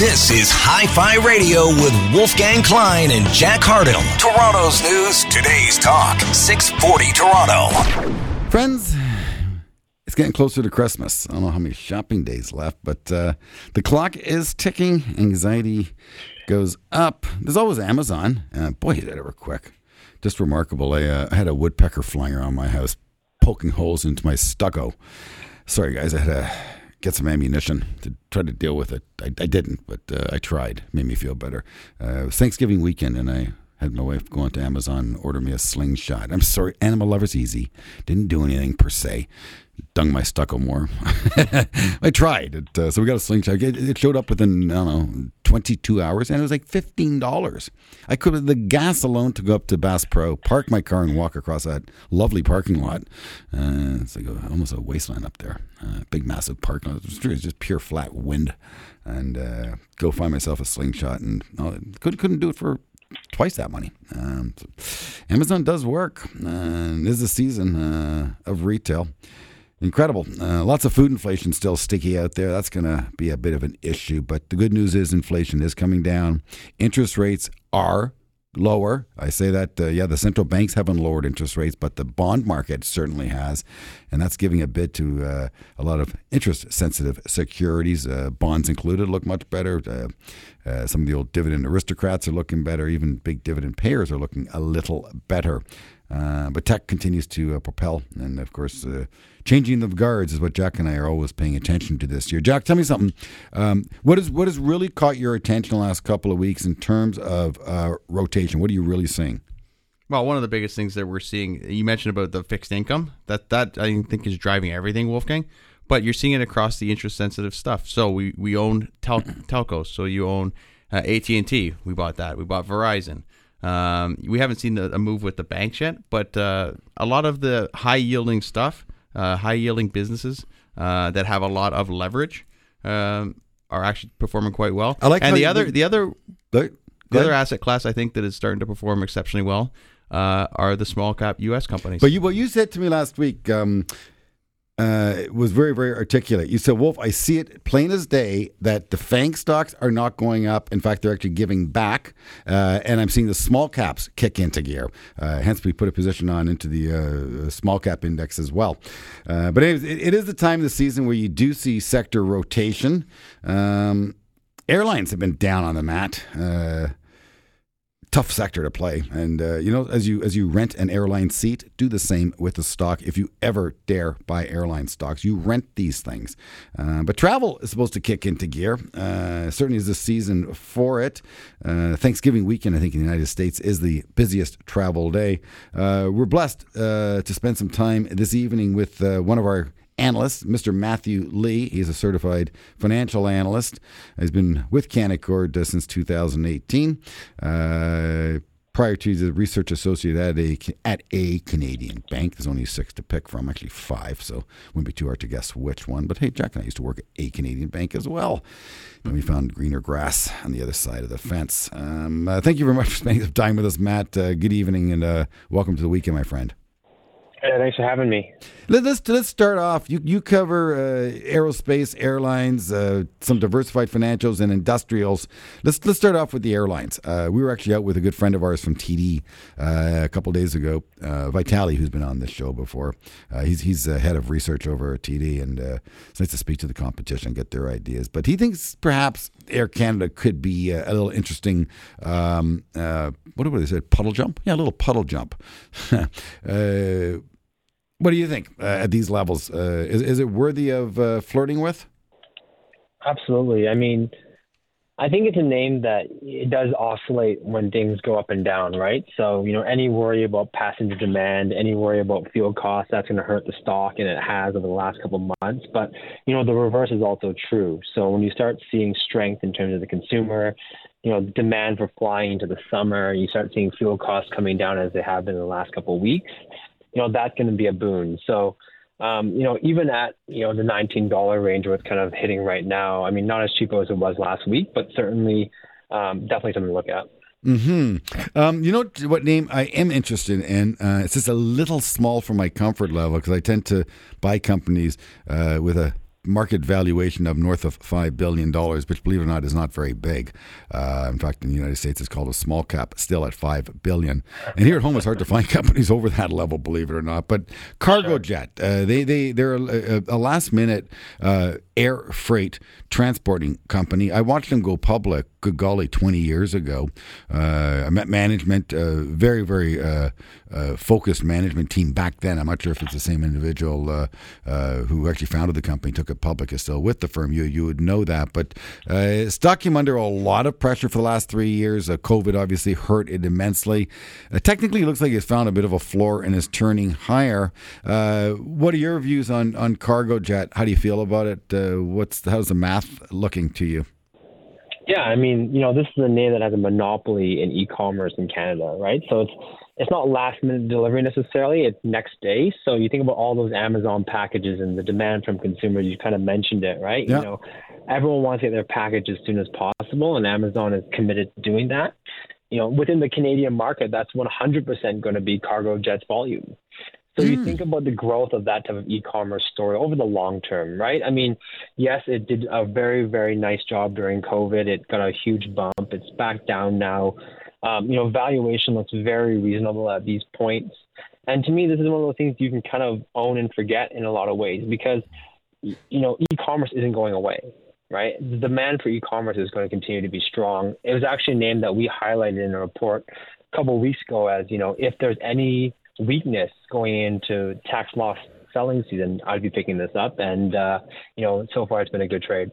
This is Hi Fi Radio with Wolfgang Klein and Jack Hardell. Toronto's news, today's talk, 640 Toronto. Friends, it's getting closer to Christmas. I don't know how many shopping days left, but uh, the clock is ticking. Anxiety goes up. There's always Amazon. Uh, boy, is that ever quick. Just remarkable. I, uh, I had a woodpecker flying around my house, poking holes into my stucco. Sorry, guys, I had to get some ammunition to try to deal with it. I, I didn't, but uh, I tried. Made me feel better. Uh, it was Thanksgiving weekend, and I had my wife go onto Amazon and order me a slingshot. I'm sorry, Animal Lover's Easy. Didn't do anything per se. Dung my stucco more. I tried. It, uh, so we got a slingshot. It, it, showed up within, I don't know, 22 hours, and it was like $15. I could have, the gas alone to go up to Bass Pro, park my car, and walk across that lovely parking lot. Uh, it's like a, almost a wasteland up there. Uh, big, massive parking lot. It's just pure flat wind. And uh, go find myself a slingshot, and uh, could, couldn't do it for twice that money. Um, so Amazon does work. Uh, is a season uh, of retail. Incredible. Uh, lots of food inflation still sticky out there. That's going to be a bit of an issue. But the good news is inflation is coming down. Interest rates are lower. I say that, uh, yeah, the central banks haven't lowered interest rates, but the bond market certainly has. And that's giving a bid to uh, a lot of interest sensitive securities, uh, bonds included, look much better. Uh, uh, some of the old dividend aristocrats are looking better. Even big dividend payers are looking a little better. Uh, but tech continues to uh, propel, and of course, uh, changing of guards is what Jack and I are always paying attention to this year. Jack, tell me something. Um, what is what has really caught your attention the last couple of weeks in terms of uh, rotation? What are you really seeing? Well, one of the biggest things that we're seeing, you mentioned about the fixed income. That that I think is driving everything, Wolfgang. But you're seeing it across the interest sensitive stuff. So we we own tel- telcos. So you own uh, AT and T. We bought that. We bought Verizon. Um, we haven't seen a, move with the banks yet, but uh, a lot of the high yielding stuff, uh, high yielding businesses uh, that have a lot of leverage, um, are actually performing quite well. I like and the other the other the, the other asset class I think that is starting to perform exceptionally well uh, are the small cap U.S. companies. But you what you said to me last week. Um, uh, was very, very articulate. You said, Wolf, I see it plain as day that the FANG stocks are not going up. In fact, they're actually giving back. Uh, and I'm seeing the small caps kick into gear. Uh, hence, we put a position on into the uh, small cap index as well. Uh, but it, it is the time of the season where you do see sector rotation. Um, airlines have been down on the mat. Tough sector to play. And uh, you know, as you as you rent an airline seat, do the same with the stock. If you ever dare buy airline stocks, you rent these things. Uh, but travel is supposed to kick into gear. Uh, certainly is the season for it. Uh, Thanksgiving weekend, I think, in the United States is the busiest travel day. Uh, we're blessed uh, to spend some time this evening with one of our analyst, Mr. Matthew Lee. He's a certified financial analyst. He's been with Canaccord uh, since 2018. Uh, prior to the research associate at a at a Canadian bank. There's only six to pick from, actually five, so wouldn't be too hard to guess which one. But hey, Jack and I used to work at a Canadian bank as well, and we found greener grass on the other side of the fence. Um, uh, thank you very much for spending some time with us, Matt. Uh, good evening and uh, welcome to the weekend, my friend. Hey, thanks for having me. Let's let's start off. You you cover uh, aerospace, airlines, uh, some diversified financials, and industrials. Let's let's start off with the airlines. Uh, we were actually out with a good friend of ours from TD uh, a couple days ago, uh, Vitali, who's been on this show before. Uh, he's he's head of research over at TD, and it's nice to speak to the competition, and get their ideas. But he thinks perhaps Air Canada could be a, a little interesting. Um, what do they say? Puddle jump? Yeah, a little puddle jump. What do you think uh, at these levels? Uh, is is it worthy of uh, flirting with? Absolutely. I mean, I think it's a name that it does oscillate when things go up and down, right? So you know, any worry about passenger demand, any worry about fuel costs, that's going to hurt the stock, and it has over the last couple of months. But you know, the reverse is also true. So when you start seeing strength in terms of the consumer, you know, demand for flying into the summer, you start seeing fuel costs coming down as they have been in the last couple of weeks you know, that's going to be a boon. So, um, you know, even at, you know, the $19 range where it's kind of hitting right now, I mean, not as cheap as it was last week, but certainly um, definitely something to look at. Hmm. Um, you know what name I am interested in? Uh, it's just a little small for my comfort level because I tend to buy companies uh, with a market valuation of north of $5 billion, which, believe it or not, is not very big. Uh, in fact, in the United States, it's called a small cap, still at 5 billion. And here at home, it's hard to find companies over that level, believe it or not. But Cargojet, uh, they, they, they're a, a last minute uh, air freight transporting company. I watched them go public, good golly, 20 years ago. Uh, I met management, uh, very, very uh, uh, focused management team back then. I'm not sure if it's the same individual uh, uh, who actually founded the company, took it public, is still with the firm. You you would know that, but stuck him under a lot of pressure for the last three years. COVID obviously hurt it immensely. Technically, it looks like he's found a bit of a floor and is turning higher. What are your views on on Cargojet? How do you feel about it? What's how's the math looking to you? Yeah, I mean, you know, this is a name that has a monopoly in e-commerce in Canada, right? So it's it's not last minute delivery necessarily; it's next day. So you think about all those Amazon packages and the demand from consumers. You kind of mentioned it, right? Yeah. You know, everyone wants to get their package as soon as possible, and Amazon is committed to doing that. You know, within the Canadian market, that's 100% going to be Cargojet's volume. So you think about the growth of that type of e-commerce story over the long term, right? I mean, yes, it did a very, very nice job during COVID. It got a huge bump. It's back down now. Um, you know, valuation looks very reasonable at these points. And to me, this is one of those things you can kind of own and forget in a lot of ways because, you know, e-commerce isn't going away, right? The demand for e-commerce is going to continue to be strong. It was actually a name that we highlighted in a report a couple of weeks ago as, you know, if there's any weakness going into tax loss selling season, I'd be picking this up. And, uh, you know, so far it's been a good trade.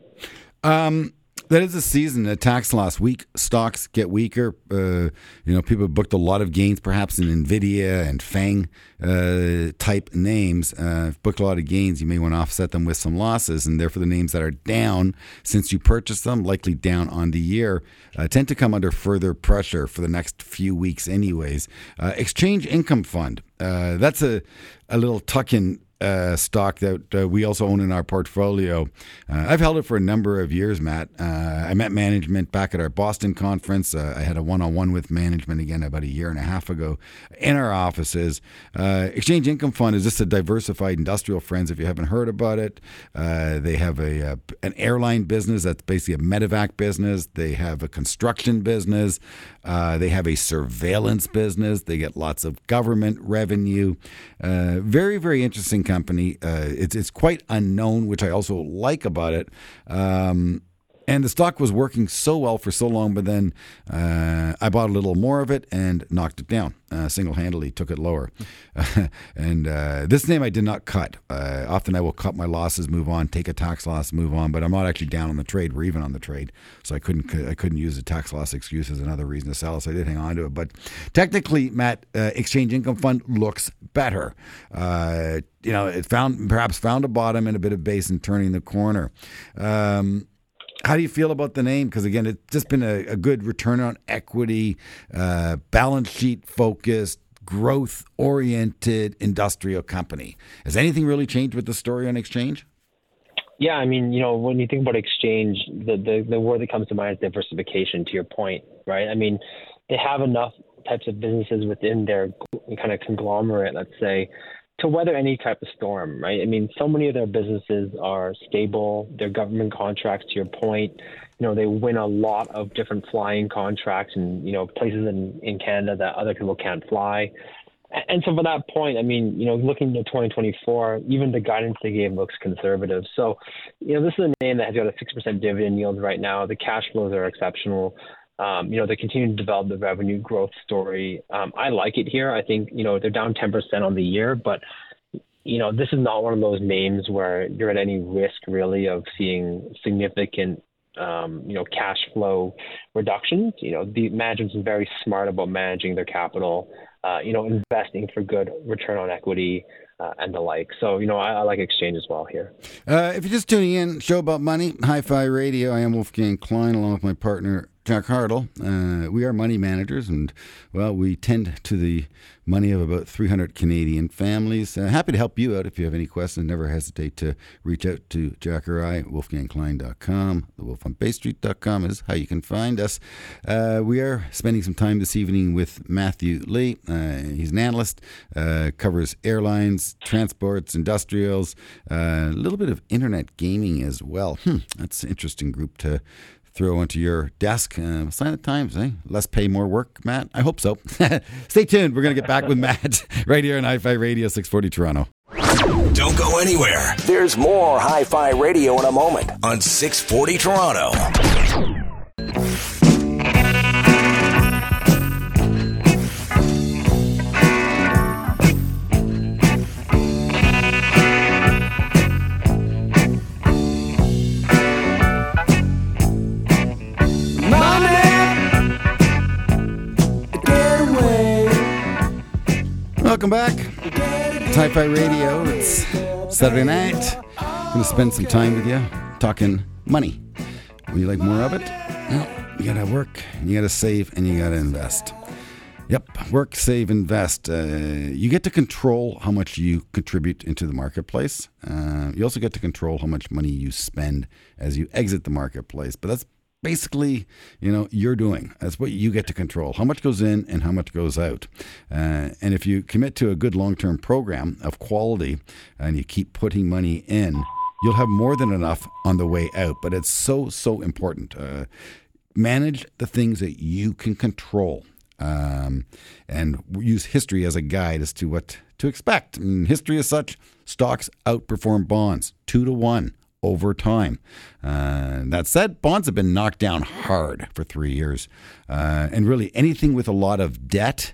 Um, that is a season. The tax loss week stocks get weaker. Uh, you know, people booked a lot of gains, perhaps in Nvidia and Fang uh, type names. Uh, booked a lot of gains. You may want to offset them with some losses, and therefore the names that are down since you purchased them, likely down on the year, uh, tend to come under further pressure for the next few weeks, anyways. Uh, Exchange Income Fund. Uh, that's a a little tuck-in uh, stock that uh, we also own in our portfolio. Uh, I've held it for a number of years, Matt. Uh, I met management back at our Boston conference. Uh, I had a one on one with management again about a year and a half ago in our offices. Uh, Exchange Income Fund is just a diversified industrial friends. If you haven't heard about it, they have a, uh an airline business that's basically a medevac business. They have a construction business. They have a surveillance business. They get lots of government revenue. Very, very interesting company. Uh, it's it's quite unknown, which I also like about it. Um, and the stock was working so well for so long, but then uh, I bought a little more of it and knocked it down uh, single handedly, took it lower. and uh, this name I did not cut. Uh, often I will cut my losses, move on, take a tax loss, move on. But I'm not actually down on the trade. We're even on the trade, so I couldn't I couldn't use the tax loss excuse as another reason to sell. So I did hang on to it. But technically, Matt, uh, Exchange Income Fund looks better. You know, it found perhaps found a bottom and a bit of base and turning the corner. Um, how do you feel about the name? Because again, it's just been a, a good return on equity, uh, balance sheet focused, growth oriented industrial company. Has anything really changed with the story on exchange? Yeah, I mean, you know, when you think about exchange, the, the, the word that comes to mind is diversification, to your point, right? I mean, they have enough types of businesses within their kind of conglomerate, let's say, to weather any type of storm, right? I mean, so many of their businesses are stable. Their government contracts, to your point, you know, they win a lot of different flying contracts and, you know, places in, in Canada that other people can't fly. And so, from that point, I mean, you know, looking to 2024, even the guidance they gave looks conservative. So, you know, this is a name that has got a 6% dividend yield right now. The cash flows are exceptional. Um, you know, they continue to develop the revenue growth story. Um, I like it here. I think, you know, they're down 10% on the year, but, you know, this is not one of those names where you're at any risk really of seeing significant, um, you know, cash flow reductions. You know, the management's very smart about managing their capital, uh, you know, investing for good return on equity. Uh, and the like. So, you know, I, I like exchange as well here. Uh, if you're just tuning in, show about money, Hi Fi Radio. I am Wolfgang Klein along with my partner, Jack Hartle. Uh, we are money managers, and well, we tend to the money of about 300 Canadian families. Uh, happy to help you out if you have any questions. Never hesitate to reach out to Jack or I. WolfgangKlein.com. The Wolf on Bay Street.com is how you can find us. Uh, we are spending some time this evening with Matthew Lee. Uh, he's an analyst, uh, covers airlines, transports, industrials, uh, a little bit of internet gaming as well. Hmm, that's an interesting group to throw onto your desk. Uh, sign of times, eh? Less pay, more work, Matt. I hope so. Stay tuned. We're going to get back with Matt right here on Hi Fi Radio 640 Toronto. Don't go anywhere. There's more Hi Fi Radio in a moment on 640 Toronto. Welcome back. Hi Fi Radio. It's Saturday night. To spend some time with you talking money. Would you like more of it? Well, you got to work, you got to save, and you got to invest. Yep, work, save, invest. Uh, you get to control how much you contribute into the marketplace. Uh, you also get to control how much money you spend as you exit the marketplace. But that's basically, you know, you're doing. That's what you get to control. How much goes in and how much goes out. Uh, and if you commit to a good long-term program of quality and you keep putting money in, you'll have more than enough on the way out. But it's so so important. Uh, manage the things that you can control. Um, and use history as a guide as to what to expect. Mean, history as such, stocks outperform bonds two to one over time. Uh, that said, bonds have been knocked down hard for three years. Uh, and really, anything with a lot of debt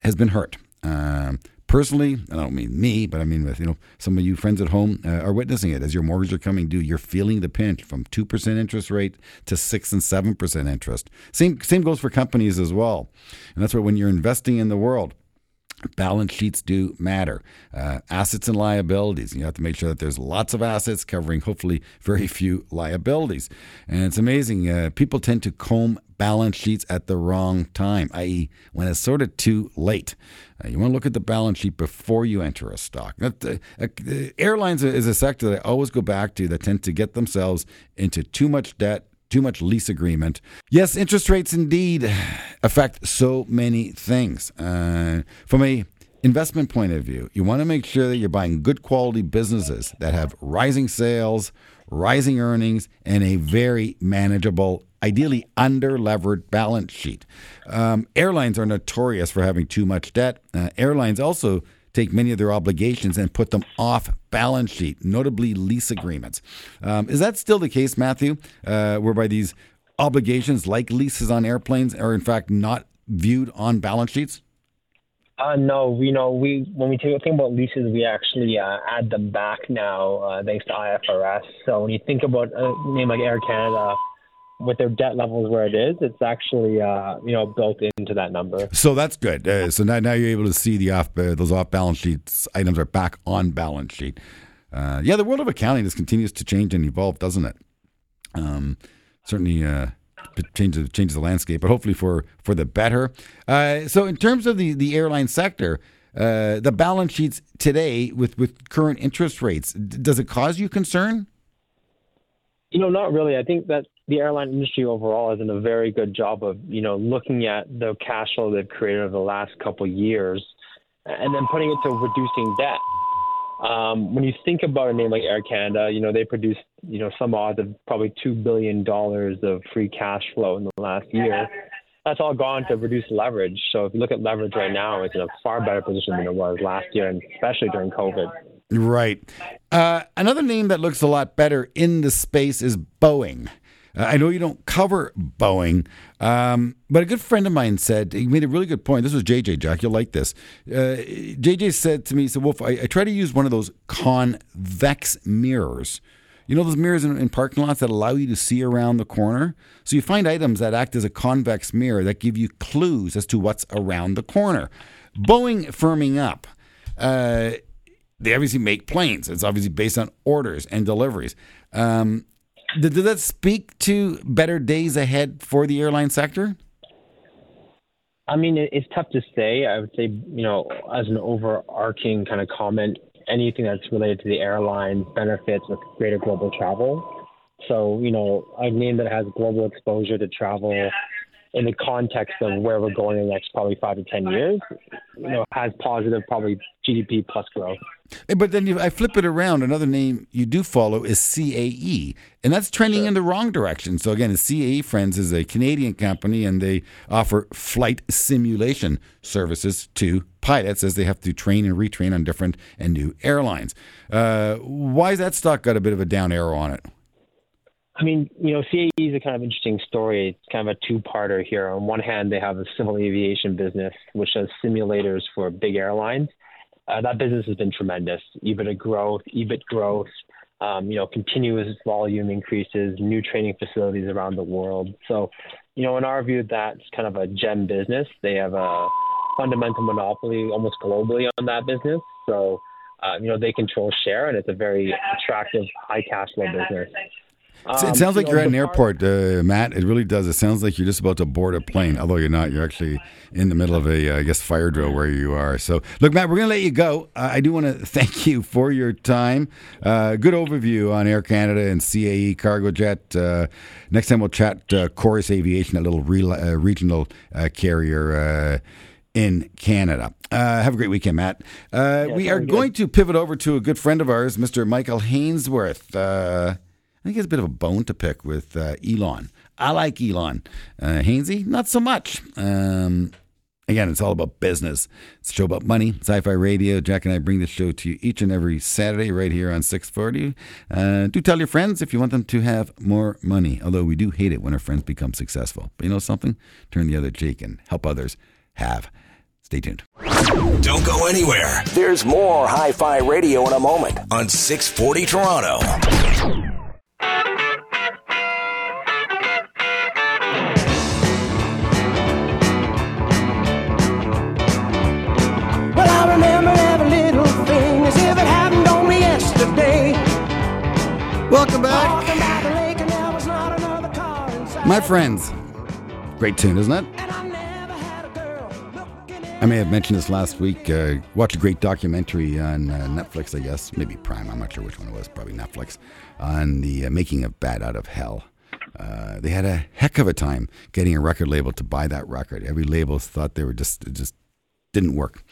has been hurt. Um, personally, I don't mean me, but I mean with you know some of you friends at home uh, are witnessing it as your mortgages are coming due. You're feeling the pinch from two percent interest rate to six and seven percent interest. Same same goes for companies as well, and that's why when you're investing in the world. Balance sheets do matter. Uh, assets and liabilities. You have to make sure that there's lots of assets covering hopefully very few liabilities. And it's amazing. Uh, people tend to comb balance sheets at the wrong time, i.e., when it's sort of too late. Uh, you want to look at the balance sheet before you enter a stock. That, uh, uh, airlines is a sector that I always go back to that tend to get themselves into too much debt too much lease agreement. Yes, interest rates indeed affect so many things. Uh, from a investment point of view, you want to make sure that you're buying good quality businesses that have rising sales, rising earnings, and a very manageable, ideally under levered balance sheet. Um, airlines are notorious for having too much debt. Uh, airlines also take many of their obligations and put them off balance sheet, notably lease agreements. Um, is that still the case, Matthew, uh, whereby these obligations, like leases on airplanes, are in fact not viewed on balance sheets? Uh, no, we know we when we think about leases, we actually uh, add them back now uh, thanks to IFRS. So when you think about a name like Air Canada, with their debt levels where it is, it's actually uh, you know built into that number. So that's good. Uh, so now, now you're able to see the off uh, those off balance sheets items are back on balance sheet. Uh, yeah, the world of accounting just continues to change and evolve, doesn't it? Um, certainly uh, changes changes the landscape, but hopefully for for the better. Uh, so in terms of the the airline sector. the balance sheets today, with, with current interest rates, does it cause you concern? You know, not really. I think that the airline industry overall has done a very good job of, you know, looking at the cash flow they've created over the last couple years and then putting it to reducing debt. Um, when you think about a name like Air Canada, you know, they produced, you know, some odds of probably $2 billion of free cash flow in the last year. That's all gone to reduce leverage. So if you look at leverage right now, it's in a far better position than it was last year, and especially during COVID. Right. Uh, another name that looks a lot better in the space is Boeing. Uh, I know you don't cover Boeing, um, but a good friend of mine said he made a really good point. This was JJ Jack. You'll like this. Uh, JJ said to me, "He said Wolf, I, I, try to use one of those convex mirrors." You know those mirrors in, in, parking lots that allow you to see around the corner? So you find items that act as a convex mirror that give you clues as to what's around the corner. Boeing firming up. Uh, they obviously make planes. It's obviously based on orders and deliveries. Um, Does that speak to better days ahead for the airline sector? I mean, it, it's tough to say. I would say, you know, as an overarching kind of comment, anything that's related to the airline benefits with greater global travel. So, you know, a name that has global exposure to travel in the context of where we're going in the next probably five to ten years, you know, has positive probably GDP plus growth. But then you, I flip it around. Another name you do follow is CAE, and that's trending in the wrong direction. So again, CAE Friends is a Canadian company, and they offer flight simulation services to pilots as they have to train and retrain on different and new airlines. Uh, why has that stock got a bit of a down arrow on it? I mean, you know, CAE is a kind of interesting story. It's kind of a two-parter here. On one hand, they have a civil aviation business, which does simulators for big airlines. Uh, that business has been tremendous. EBITDA growth, EBIT growth, um, you know, continuous volume increases, new training facilities around the world. So, you know, in our view, that's kind of a gem business. They have a fundamental monopoly almost globally on that business. So, uh, you know, they control share, and it's a very attractive, high cash flow business. Um, it sounds like you you're know, at an airport, uh, Matt. It really does. It sounds like you're just about to board a plane, although you're not. You're actually in the middle of a, uh, I guess, fire drill where you are. So, look, Matt, we're going to let you go. Uh, I do want to thank you for your time. Uh, good overview on Air Canada and CAE Cargojet. Uh, next time we'll chat uh, Chorus Aviation, a little re- uh, regional uh, carrier. Uh, in Canada. Uh, have a great weekend, Matt. Uh, we are good. going to pivot over to a good friend of ours, Mr. Michael Hainsworth. Uh, think he has a bit of a bone to pick with uh, Elon. I like Elon. Uh, Hainsey, not so much. Um, again, it's all about business. It's a show about money, Hi Fi Radio. Jack and I bring this show to you each and every Saturday right here on 640. Uh, do tell your friends if you want them to have more money, although we do hate it when our friends become successful. But you know something? Turn the other cheek and help others have. Stay tuned. Don't go anywhere. There's more Hi Fi Radio in a moment on 640 Toronto. Welcome back. Walking by the lake and there was not another car inside. My friends. Great tune, isn't it? I may have mentioned this last week. Uh, watched a great documentary on uh, Netflix, I guess, maybe Prime. I'm not sure which one it was. Probably Netflix on the uh, making of Bat Out of Hell. Uh, they had a heck of a time getting a record label to buy that record. Every label thought they were just it just didn't work.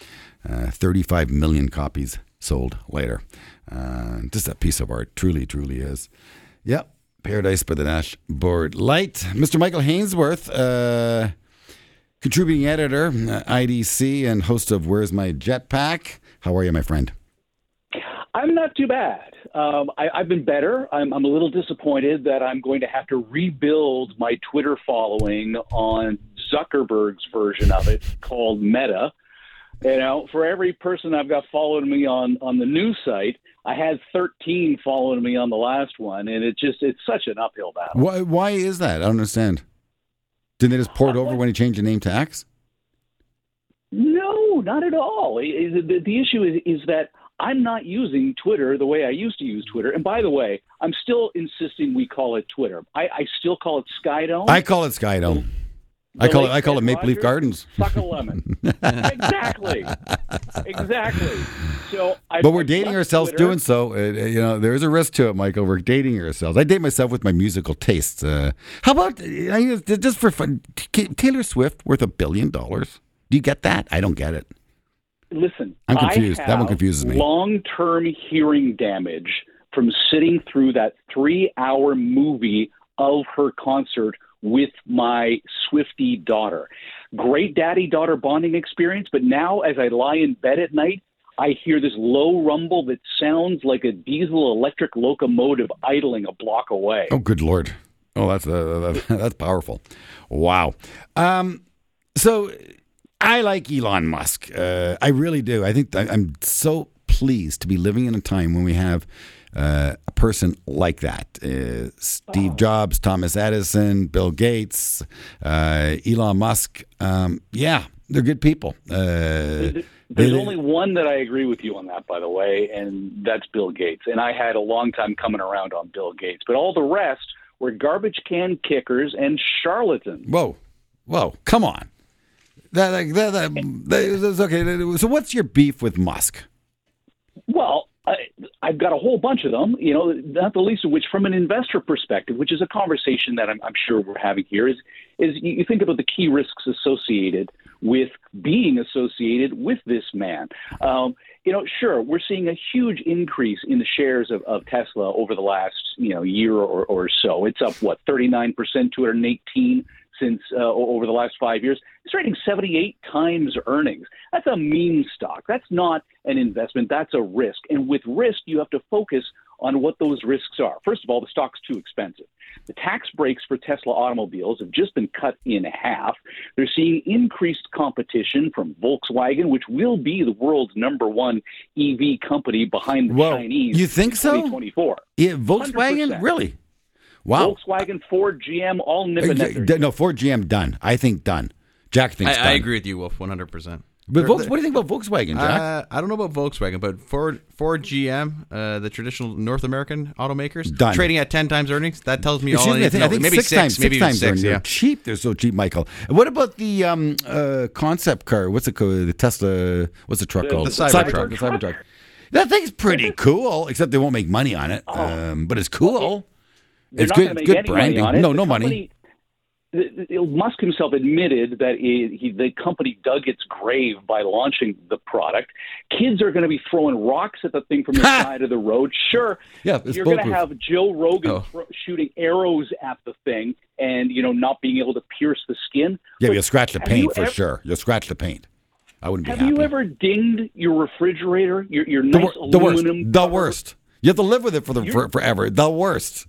Uh, 35 million copies sold later. Uh, just a piece of art, truly, truly is. Yep, Paradise by the Dashboard Light. Mr. Michael Hainsworth. Contributing editor, uh, IDC, and host of Where's My Jetpack. How are you, my friend? I'm not too bad. Um, I, I've been better. I'm, I'm a little disappointed that I'm going to have to rebuild my Twitter following on Zuckerberg's version of it called Meta. You know, for every person I've got following me on on the new site, I had 13 following me on the last one, and it just it's such an uphill battle. Why, why is that? I don't understand. Didn't they just pour it over uh-huh. when he changed the name to X? No, not at all. I- I- The, the issue is, is that I'm not using Twitter the way I used to use Twitter. And by the way, I'm still insisting we call it Twitter. I, I still call it Skydome. I call it Skydome. I call it. I call it Maple Leaf Gardens. Suck a lemon. exactly. Exactly. So I But we're dating ourselves Twitter. doing so. Uh, you know, there is a risk to it, Michael. We're dating ourselves. I date myself with my musical tastes. Uh, how about uh, just for fun? Taylor Swift worth a billion dollars? Do you get that? I don't get it. Listen, I'm confused. I That one confuses me. Long-term hearing damage from sitting through that three-hour movie of her concert with my Swiftie daughter. Great daddy-daughter bonding experience, but now as I lie in bed at night, I hear this low rumble that sounds like a diesel electric locomotive idling a block away. Oh, good lord! Oh, that's uh, that's powerful. Wow. Um, so I like Elon Musk. Uh, I really do. I think I'm so pleased to be living in a time when we have uh, a person like that. Uh, Steve Jobs, Thomas Edison, Bill Gates, uh, Elon Musk. Um, yeah, They're good people. Uh, There's they- only one that I agree with you on that, by the way, and that's Bill Gates. And I had a long time coming around on Bill Gates, but all the rest were garbage can kickers and charlatans. Whoa, whoa, come on. That, that, that, that- okay. So, what's your beef with Musk? Well, I've got a whole bunch of them, you know, not the least of which, from an investor perspective, which is a conversation that I'm, I'm sure we're having here, is, is you think about the key risks associated with being associated with this man. Um, you know, sure, we're seeing a huge increase in the shares of, of Tesla over the last, you know, year or, or so. It's up, what, 39%, 218 since uh, over the last five years. It's trading 78 times earnings. That's a meme stock. That's not an investment. That's a risk. And with risk, you have to focus on what those risks are. First of all, the stock's too expensive. The tax breaks for Tesla automobiles have just been cut in half. They're seeing increased competition from Volkswagen, which will be the world's number one EV company behind the Whoa, Chinese. you think so? 2024. Yeah, Volkswagen? 100%. Really? Wow. Volkswagen, Ford, GM, all nipping at yeah, no, Ford GM done. I think done. Jack I, thinks done. I agree with you, Wolf, one hundred percent. But Volks, what do you think about Volkswagen, Jack? Uh, I don't know about Volkswagen, but Ford, Ford, GM, uh, the traditional North American automakers, Done. trading at ten times earnings. That tells me all Excuse I me, need I think, to I think maybe six, six, times. maybe six times. six. They're Yeah. cheap. They're so cheap, Michael. What about the um, uh, concept car? What's it called? The Tesla. What's the truck The- called? the Cybertruck. The Cybertruck. That thing's pretty cool, except they won't make money on it. Um, but it's cool. They're it's not good. gonna make Good any branding. Money on it. No, The no money. company- the- the- Musk himself admitted that he, he, the company dug its grave by launching the product. Kids are going to be throwing rocks at the thing from the side of the road. Sure, Yeah, you're going to have Joe Rogan Oh. shooting arrows at the thing, and you know not being able to pierce the skin. Yeah, But you'll scratch the paint for ever- sure. You'll scratch the paint. I wouldn't be Have happy. you ever dinged your refrigerator? Your your the, nice wor- the worst. aluminum. The worst. You have to live with it for the for, forever. The worst.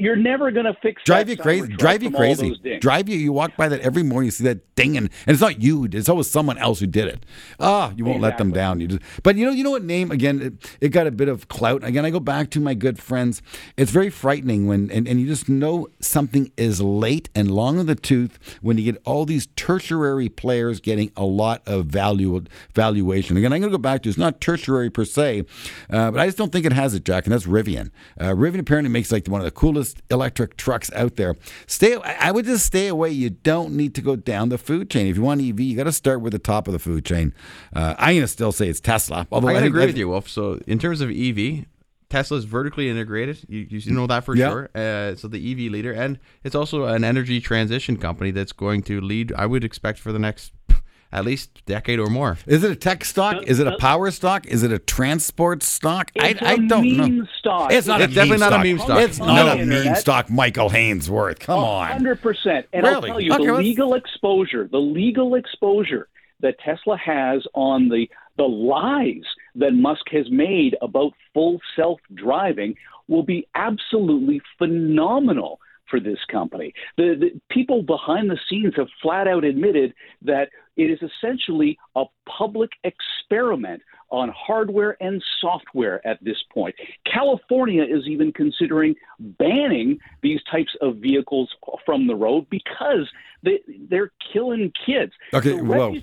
You're never going to fix. drive you crazy. Drive you crazy. Drive you. You walk by that every morning. You see that ding, and, and it's not you. It's always someone else who did it. Ah, you won't let them down. You just, but you know, you know what name again? It, it got a bit of clout. Again, I go back to my good friends. It's very frightening when, and, and you just know something is late and long in the tooth when you get all these tertiary players getting a lot of value valuation. Again, I'm going to go back to it's not tertiary per se, uh, but I just don't think it has it, Jack. And that's Rivian. Uh, Rivian apparently makes like one of the coolest electric trucks out there. Stay. I would just stay away. You don't need to go down the food chain. If you want EV, you got to start with the top of the food chain. Uh, I'm to still say it's Tesla. Although I I, agree I- with you, Wolf. So in terms of EV, Tesla's vertically integrated. You, you know that for Yeah. sure. Uh, so the EV leader, and it's also an energy transition company that's going to lead. I would expect for the next at least decade or more. Is it a tech stock? Is it a power stock? Is it a transport stock? I, It's I a don't meme know. stock. It's not It's a definitely meme not a stock. meme stock. It's No. not On a the meme internet. stock. Michael Hainsworth. Come on. hundred percent. And I'll tell you, Okay, the let's- legal exposure, the legal exposure that Tesla has on the the lies that Musk has made about full self driving will be absolutely phenomenal for this company. The, the people behind the scenes have flat out admitted that it is essentially a public experiment on hardware and software at this point. California is even considering banning these types of vehicles from the road because they, they're killing kids. Okay, The whoa.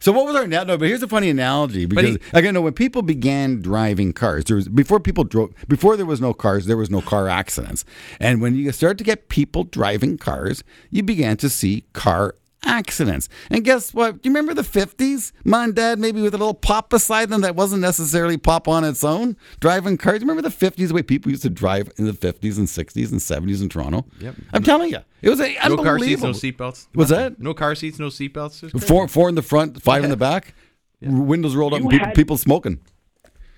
So what was our now? No, but here's a funny analogy because he- again, no, when people began driving cars, there was before people drove before there was no cars, there was no car accidents, and when you start to get people driving cars, you began to see car accidents. And guess what? Do you remember the 50s? Mom and dad, maybe with a little pop beside them that wasn't necessarily pop on its own, driving cars. Do you remember the 50s, the way people used to drive in the 50s and 60s and 70s in Toronto? Yep. I'm telling you, it was a No car seats, no seatbelts. What's that? No car seats, no seatbelts. Four, four in the front, five in the back, windows rolled up, You and people, had- people smoking.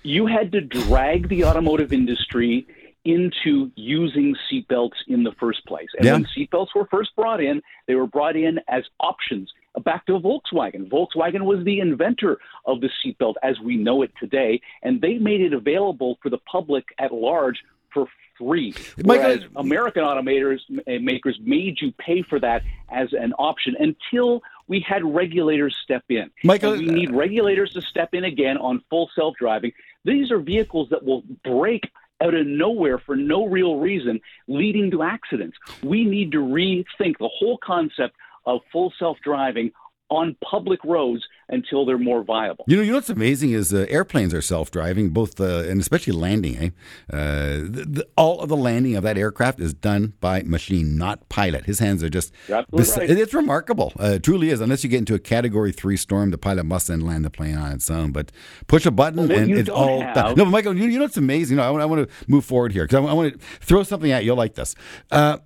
you had to drag the automotive industry into using seatbelts in the first place. And Yeah. when seatbelts were first brought in, they were brought in as options. Back to Volkswagen. Volkswagen was the inventor of the seatbelt as we know it today, and they made it available for the public at large for free. Michael- Whereas American automakers uh, makers made you pay for that as an option until we had regulators step in. Michael- And we need regulators to step in again on full self driving. These are vehicles that will break out of nowhere for no real reason, leading to accidents. We need to rethink the whole concept of full self driving on public roads until they're more viable. You know, you know what's amazing is uh, airplanes are self-driving, both uh, and especially landing. Eh? Uh, the, the, all of the landing of that aircraft is done by machine, not pilot. His hands are just. Absolutely right. It's remarkable. Uh, it truly is. Unless you get into a Category Three storm, the pilot must then land the plane on its own. But push a button what and it's all have- done. No, but Michael, you, you know what's amazing? No, I, want- I want to move forward here because I, want to throw something at you. You'll like this. Uh,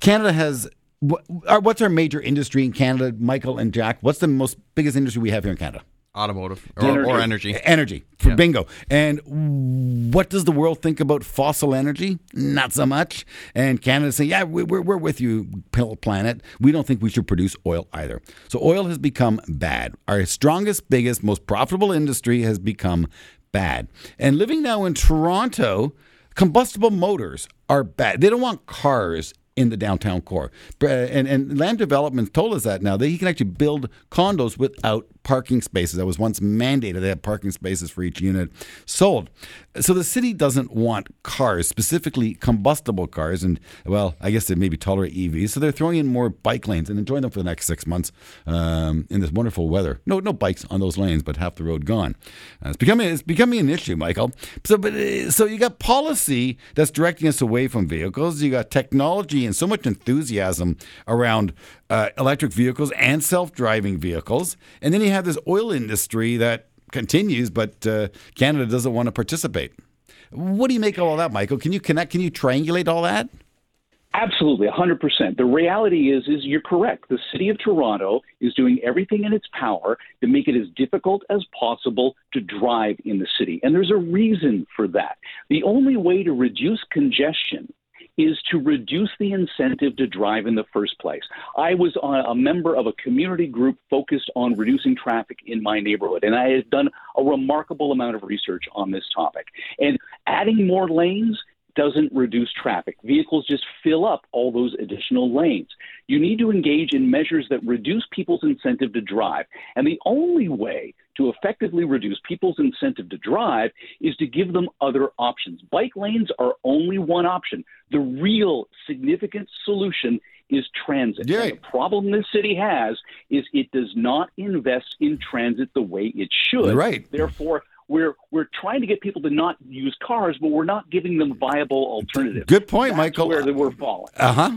Canada has. What, our- what's our major industry in Canada, Michael and Jack? What's the most biggest industry we have here in Canada? Automotive or, or energy. Energy for bingo. And what does the world think about fossil energy? Not so much. And Canada saying, yeah, we- we're, we're with you, pl- planet. We don't think we should produce oil either. So oil has become bad. Our strongest, biggest, most profitable industry has become bad. And living now in Toronto, combustible motors are bad. They don't want cars in the downtown core. And, and land development told us that now that you can actually build condos without parking spaces. That was once mandated. They had parking spaces for each unit sold. So the city doesn't want cars, specifically combustible cars. And well, I guess they maybe tolerate EVs. So they're throwing in more bike lanes and enjoying them for the next six months um, in this wonderful weather. No, no bikes on those lanes, but half the road gone. Uh, it's becoming it's becoming an issue, Michael. So, but uh, so you got policy that's directing us away from vehicles. You got technology and so much enthusiasm around uh, electric vehicles and self-driving vehicles, and then you have this oil industry that continues, but uh, Canada doesn't want to participate. What do you make of all that, Michael? Can you connect? Can you triangulate all that? Absolutely, 100%. The reality is is you're correct. The city of Toronto is doing everything in its power to make it as difficult as possible to drive in the city. And there's a reason for that. The only way to reduce congestion is to reduce the incentive to drive in the first place. I was a member of a community group focused on reducing traffic in my neighborhood, and I had done a remarkable amount of research on this topic. And adding more lanes doesn't reduce traffic. Vehicles just fill up all those additional lanes. You need to engage in measures that reduce people's incentive to drive. And the only way to effectively reduce people's incentive to drive is to give them other options. Bike lanes are only one option. The real significant solution is transit. Yeah. The problem this city has is it does not invest in transit the way it should. Right. Therefore, we're we're trying to get people to not use cars, but we're not giving them viable alternatives. Good point, That's Michael. Where we're falling. Uh huh.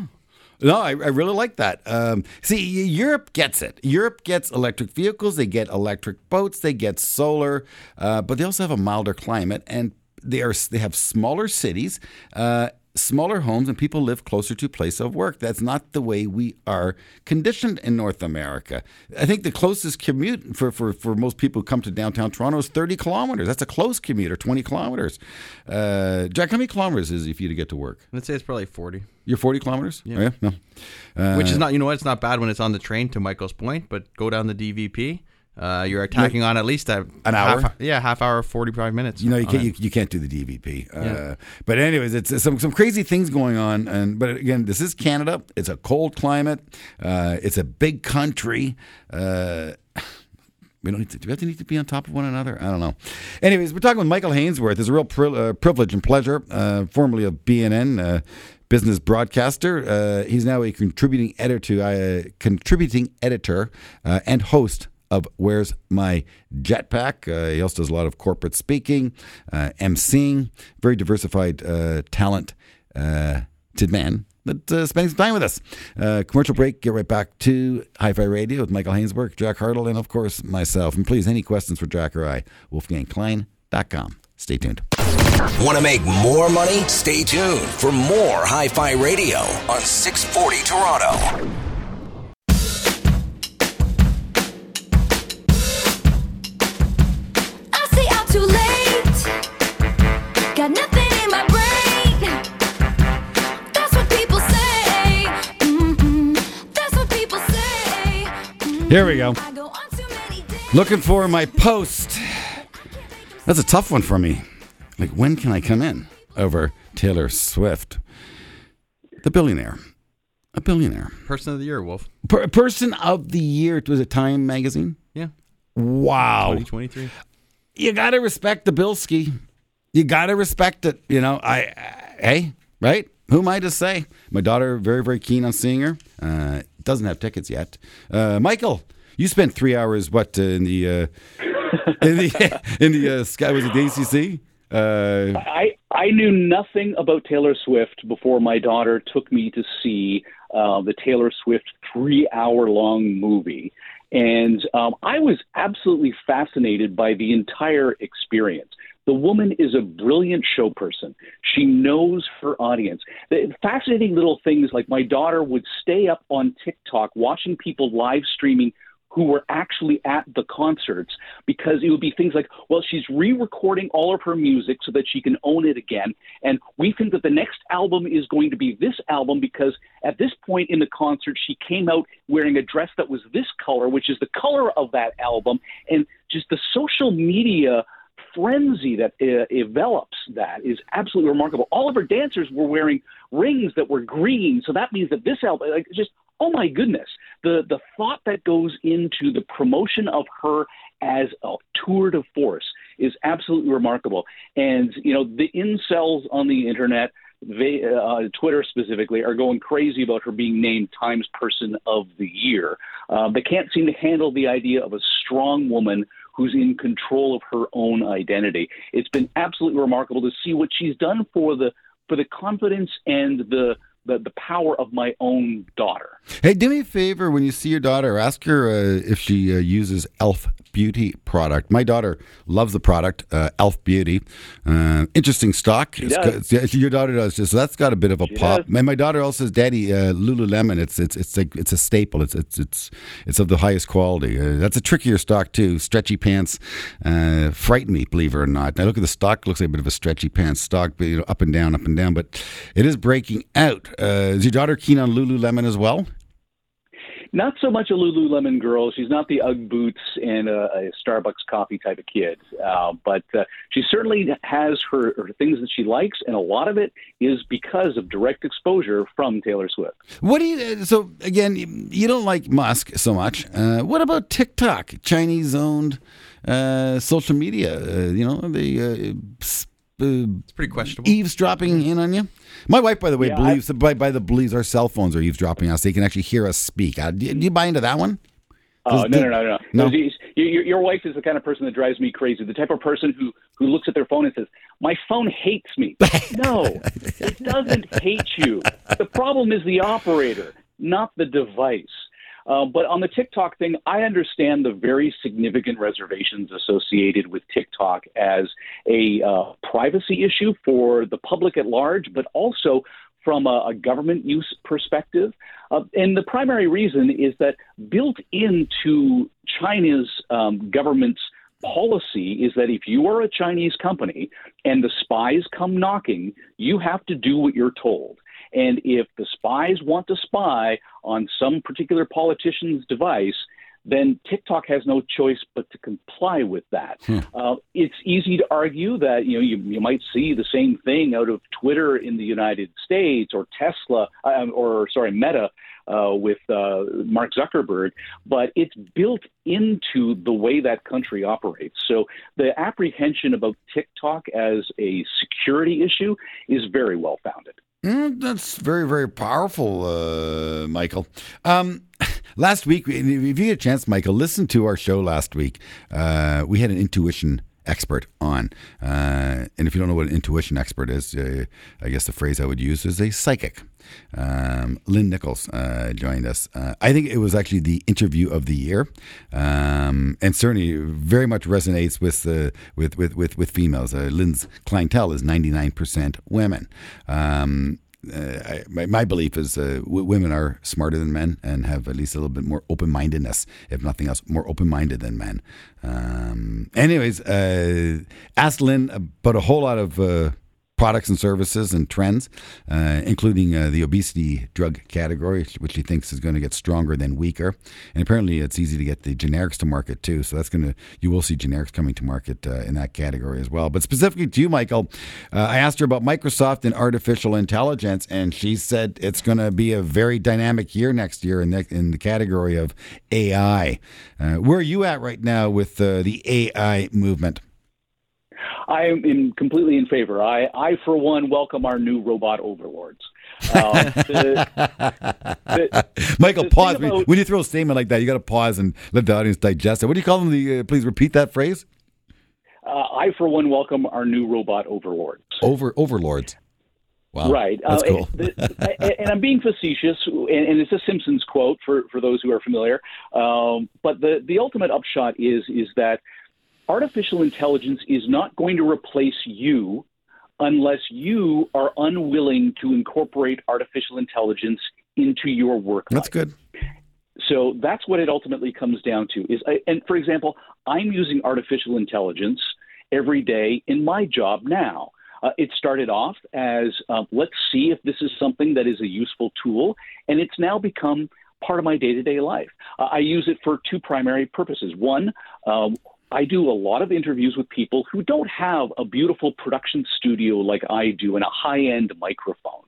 No, I, I really like that. Um, see, Europe gets it. Europe gets electric vehicles, they get electric boats, they get solar, uh, but they also have a milder climate, and they are they have smaller cities. Uh, Smaller homes and people live closer to place of work. That's not the way we are conditioned in North America. I think the closest commute for, for, for most people who come to downtown Toronto is 30 kilometers. That's a close commute, or 20 kilometers. Uh, Jack, how many kilometers is it for you to get to work? Let's say it's probably 40. You're 40 kilometers? Yeah. No. Uh, Which is not, you know what? It's not bad when it's on the train, to Michael's point, but go down the DVP. Uh, you're attacking on at least a An hour? half- yeah, half hour, 45 minutes. You know, you can't, you, you can't do the DVP. Uh, But anyways, it's, it's some some crazy things going on. And but again, this is Canada. It's a cold climate. Uh, it's a big country. Uh, we don't need to, do we have to need to be on top of one another? I don't know. Anyways, we're talking with Michael Hainsworth. It's a real pri- uh, privilege and pleasure, uh, formerly of BNN, uh, business broadcaster. Uh, he's now a contributing editor, uh, contributing editor uh, and host of Where's My Jetpack. Uh, he also does a lot of corporate speaking, uh, emceeing, very diversified uh, talent. Uh, man that uh, spending some time with us. Uh, commercial break. Get right back to Hi-Fi Radio with Michael Hainsworth, Jack Hartle, and of course myself. And please, any questions for Jack or I, WolfgangKlein.com. Stay tuned. Want to make more money? Stay tuned for more Hi Fi Radio on 640 Toronto. Here we go. I go on too many days. Looking for my post. That's a tough one for me. Like, when can I come in over Taylor Swift? The billionaire. A billionaire. Person of the year, Wolf. Per- person of the year. It was it Time magazine? Yeah. Wow. 2023. you gotta respect the Bilski. You gotta respect it. You know, I, I hey, right? Who am I to say? My daughter very very keen on seeing her. Uh, doesn't have tickets yet. Uh, Michael, You spent three hours what uh, in the uh, in the in the uh, sky was it the ACC? Uh, I I knew nothing about Taylor Swift before my daughter took me to see the Taylor Swift three-hour-long movie, and um, I was absolutely fascinated by the entire experience. The woman is a brilliant show person. She knows her audience. The fascinating little things like my daughter would stay up on TikTok watching people live streaming who were actually at the concerts because it would be things like, well, she's re recording all of her music so that she can own it again. And we think that the next album is going to be this album because at this point in the concert, she came out wearing a dress that was this color, which is the color of that album. And just the social media frenzy that uh, envelops that is absolutely remarkable. All of her dancers were wearing rings that were green, so that means that this album, like, just oh my goodness, the the thought that goes into the promotion of her as a tour de force is absolutely remarkable. And you know, the incels on the internet. They, uh, Twitter specifically are going crazy about her being named Times Person of the Year. Uh, they can't seem to handle the idea of a strong woman who's in control of her own identity. It's been absolutely remarkable to see what she's done for the for the confidence and the the, the power of my own daughter. hey, do me a favor when you see your daughter, ask her uh, if she uh, uses Elf Beauty product. My daughter loves the product, uh, Elf Beauty. Uh, interesting stock. It's does. yeah, your daughter does, so that's got a bit of a She pop. does. And my daughter also says, "Daddy, uh, Lululemon. It's it's it's a it's a staple. It's it's it's it's of the highest quality. Uh, that's a trickier stock too. Stretchy pants uh, frighten me, believe it or not. Now look at the stock; looks like a bit of a stretchy pants stock, but you know, up and down, up and down. But it is breaking out. Uh, is your daughter keen on Lululemon as well? Not so much a Lululemon girl. She's not the UGG boots and a, a Starbucks coffee type of kid. Uh, but uh, she certainly has her, her things that she likes, and a lot of it is because of direct exposure from Taylor Swift. What do you? So again, you don't like Musk so much. Uh, what about TikTok, Chinese-owned uh, social media? Uh, you know, the uh, It's pretty questionable. eavesdropping in on you. My wife, by the way, Yeah, believes by, by the believes our cell phones are eavesdropping on us. They can actually hear us speak. Uh, do, you, do you buy into that one? Oh Does no, no, no, no! No? You- you- Your, your wife is the kind of person that drives me crazy. The type of person who who looks at their phone and says, "My phone hates me." no, it doesn't hate you. The problem is the operator, not the device. Uh, but on the TikTok thing, I understand the very significant reservations associated with TikTok as a uh, privacy issue for the public at large, but also from a, a government use perspective. Uh, and the primary reason is that built into China's um, government's policy is that if you are a Chinese company and the spies come knocking, you have to do what you're told. And if the spies want to spy on some particular politician's device, then TikTok has no choice but to comply with that. Uh, it's easy to argue that you know you, you might see the same thing out of Twitter in the United States or Tesla um, or sorry Meta uh, with uh, Mark Zuckerberg, but it's built into the way that country operates. So the apprehension about TikTok as a security issue is very well founded. Mm, that's very, very powerful, uh, Michael. Um, last week, if you get a chance, Michael, listen to our show last week. Uh, we had an intuition expert on. Uh, and if you don't know what an intuition expert is, uh, I guess the phrase I would use is a psychic. Um, Lynn Nichols uh, joined us. Uh, I think it was actually the interview of the year, um, and certainly very much resonates with uh, with, with with with females. Uh, Lynn's clientele is ninety nine percent women. Um, I, my, my belief is uh, w- women are smarter than men and have at least a little bit more open mindedness, if nothing else, more open minded than men. Um, anyways, uh, asked Lynn about a whole lot of uh, products and services and trends, uh, including uh, the obesity drug category, which he thinks is going to get stronger than weaker. And apparently, it's easy to get the generics to market too. So that's going to you will see generics coming to market uh, in that category as well. But specifically to you, Michael, uh, I asked her about Microsoft and artificial intelligence, and she said it's going to be a very dynamic year next year in the, in the category of AI. Uh, where are you at right now with uh, the AI movement? I am in completely in favor. I, I, for one, welcome our new robot overlords. Um, the- the- Michael, pause. about- when you throw a statement like that, you got to pause and let the audience digest it. What do you call them? The, uh, please repeat that phrase. uh, I, for one, welcome our new robot overlords. Over overlords. Wow, Right. That's Uh, cool. the- and- and I'm being facetious, and, and it's a Simpsons quote for, for those who are familiar. Um, but the, the ultimate upshot is is that artificial intelligence is not going to replace you unless you are unwilling to incorporate artificial intelligence into your work. That's life. good. So that's what it ultimately comes down to. Is I- and for example, I'm using artificial intelligence every day in my job now. Uh, it started off as um, let's see if this is something that is a useful tool, and it's now become part of my day-to-day life. Uh, I use it for two primary purposes. One, um, I do a lot of interviews with people who don't have a beautiful production studio like I do and a high-end microphone.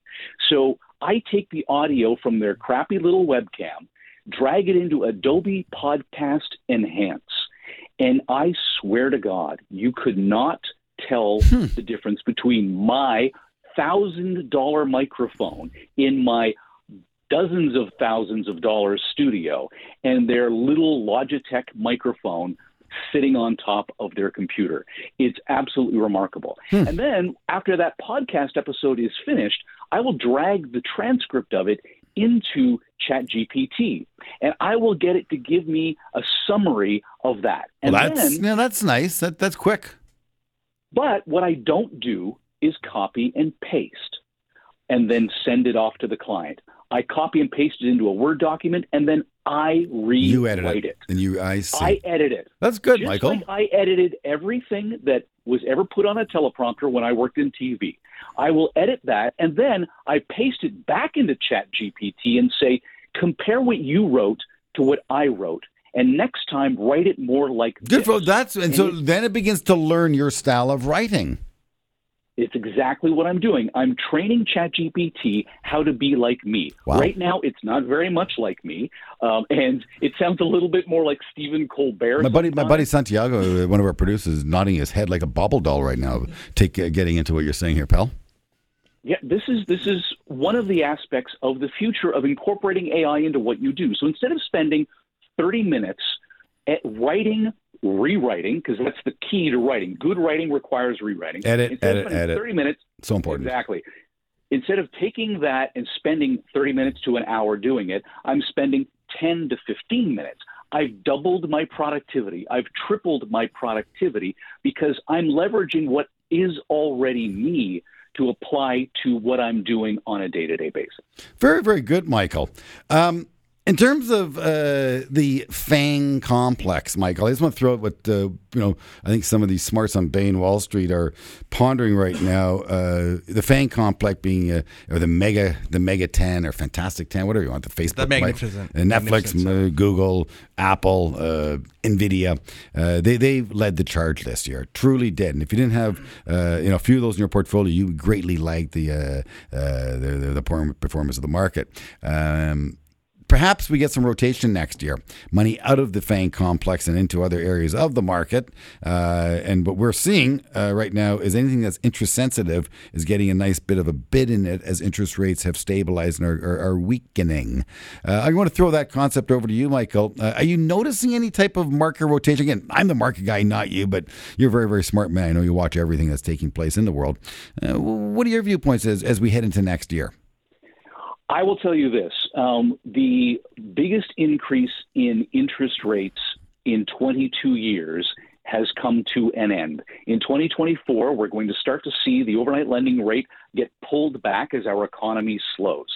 So I take the audio from their crappy little webcam, drag it into Adobe Podcast Enhance, and I swear to God, you could not tell hmm. the difference between my thousand dollar microphone in my dozens of thousands of dollars studio and their little Logitech microphone sitting on top of their computer. It's absolutely remarkable. Hmm. And then after that podcast episode is finished, I will drag the transcript of it into ChatGPT and I will get it to give me a summary of that. And well, that's then yeah, that's nice. That that's quick. but what I don't do is copy and paste and then send it off to the client. I copy and paste it into a Word document and then I rewrite You edit it. it, and you I see. I edit it. that's good, Just Michael. like I edited everything that was ever put on a teleprompter when I worked in TV. I will edit that and then I paste it back into ChatGPT and say, compare what you wrote to what I wrote. And next time, write it more like Good this. for that's and so it- then it begins to learn your style of writing. It's exactly what I'm doing. I'm training ChatGPT how to be like me. Wow. Right now, it's not very much like me, um, and it sounds a little bit more like Stephen Colbert. My buddy, my buddy Santiago, uh, one of our producers, is nodding his head like a bobble doll right now. Take uh, getting into what you're saying here, pal. Yeah, this is this is one of the aspects of the future of incorporating AI into what you do. So instead of spending 30 minutes at writing, rewriting, because that's the key to writing. Good writing requires rewriting. Edit, instead edit, edit. 30 minutes So important. Exactly. Instead of taking that and spending 30 minutes to an hour doing it, I'm spending 10 to 15 minutes. I've doubled my productivity. I've tripled my productivity because I'm leveraging what is already me to apply to what I'm doing on a day to day basis. Very, very good, Michael. Um, in terms of uh, the FAANG complex, Michael, I just want to throw out what uh, you know. I think some of these smarts on Bain Wall Street are pondering right now. Uh, the FAANG complex being, uh, or the mega, the mega ten or Fantastic Ten, whatever you want. The Facebook, The magnificent- uh, Netflix, magnificent uh, Google, Apple, uh, Nvidia. Uh, they they led the charge this year. Truly did. And if you didn't have uh, you know a few of those in your portfolio, you greatly lagged the uh, uh, the, the, the performance of the market. Um, Perhaps we get some rotation next year, money out of the FAANG complex and into other areas of the market. Uh, and what we're seeing uh, right now is anything that's interest sensitive is getting a nice bit of a bid in it as interest rates have stabilized and are, are, are weakening. Uh, I want to throw that concept over to you, Michael. Uh, are you noticing any type of market rotation? Again, I'm the market guy, not you, but you're a very, very smart man. I know you watch everything that's taking place in the world. Uh, what are your viewpoints as, as we head into next year? I will tell you this um, the biggest increase in interest rates in 22 years has come to an end. In 2024, we're going to start to see the overnight lending rate get pulled back as our economy slows.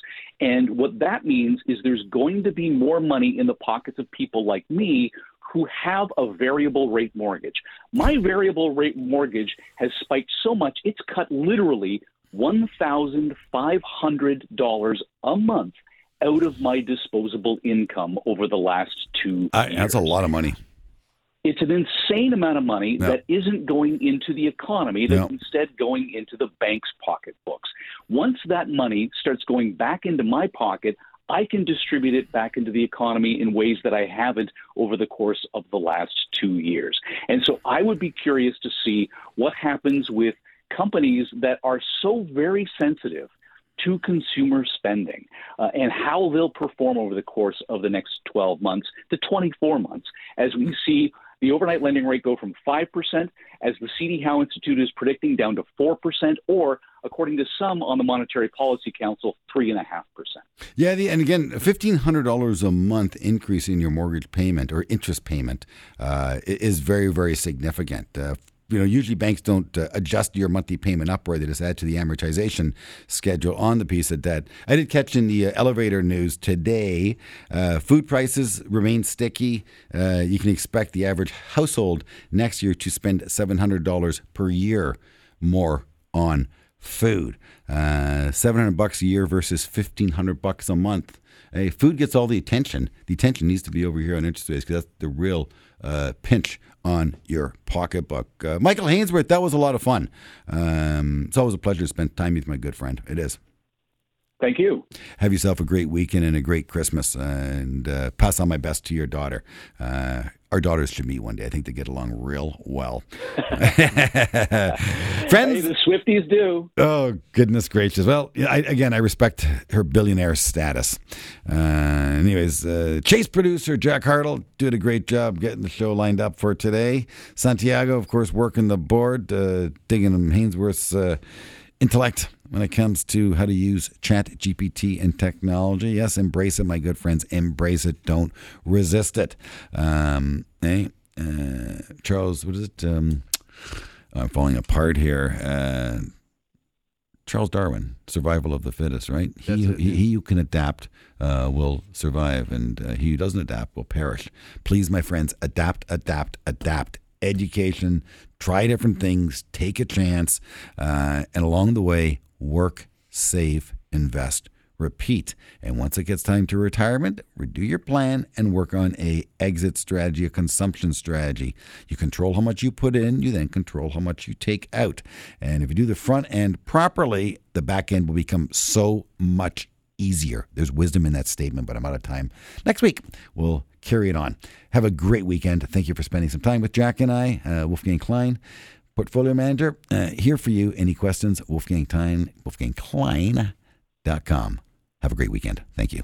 And what that means is there's going to be more money in the pockets of people like me who have a variable rate mortgage. My variable rate mortgage has spiked so much, it's cut literally $1,500 a month out of my disposable income over the last two years. that's a lot of money. It's an insane amount of money that isn't going into the economy, that's instead going into the bank's pocketbooks. Once that money starts going back into my pocket, I can distribute it back into the economy in ways that I haven't over the course of the last two years. And so I would be curious to see what happens with companies that are so very sensitive to consumer spending uh, and how they'll perform over the course of the next 12 months to 24 months as we see the overnight lending rate go from 5%, as the CD Howe Institute is predicting, down to 4%, or according to some on the Monetary Policy Council, 3.5%. Yeah, the, and again, fifteen hundred dollars a month increase in your mortgage payment or interest payment uh, is very, very significant. Uh, you know, usually banks don't uh, adjust your monthly payment upward; they just add to the amortization schedule on the piece of debt. I did catch in the uh, elevator news today. Uh, food prices remain sticky. Uh, you can expect the average household next year to spend seven hundred dollars per year more on food. Uh, 700 bucks a year versus 1500 bucks a month. Hey, food gets all the attention. The attention needs to be over here on interest rates because that's the real uh, pinch on your pocketbook. Uh, Michael Hainsworth, that was a lot of fun. Um, it's always a pleasure to spend time with my good friend. It is. Thank you. Have yourself a great weekend and a great Christmas, and uh, pass on my best to your daughter. Uh, our daughters should meet one day. I think they get along real well. Hey, Friends, the Swifties do. Oh goodness gracious! Well, I, again, I respect her billionaire status. Uh, anyways, uh, Chase producer Jack Hardill did a great job getting the show lined up for today. Santiago, of course, working the board, uh, digging him Hainsworth's uh, intellect when it comes to how to use Chat GPT and technology. Yes, embrace it, my good friends. Embrace it. Don't resist it. Um, hey, uh, Charles, what is it? Um, I'm falling apart here. Uh, Charles Darwin, survival of the fittest, right? He, it, he, yeah. he who can adapt uh, will survive, and uh, he who doesn't adapt will perish. Please, my friends, adapt, adapt, adapt. Education, try different things, take a chance, uh, and along the way, work, save, invest, repeat. And once it gets time to retirement, redo your plan and work on a exit strategy, a consumption strategy. You control how much you put in, you then control how much you take out. And if you do the front end properly, the back end will become so much easier. There's wisdom in that statement, but I'm out of time. Next week, we'll carry it on. Have a great weekend. Thank you for spending some time with Jack and I, uh, Wolfgang Klein, portfolio manager. Uh, here for you. Any questions? Wolfgang Klein, wolfgangklein.com. Have a great weekend. Thank you.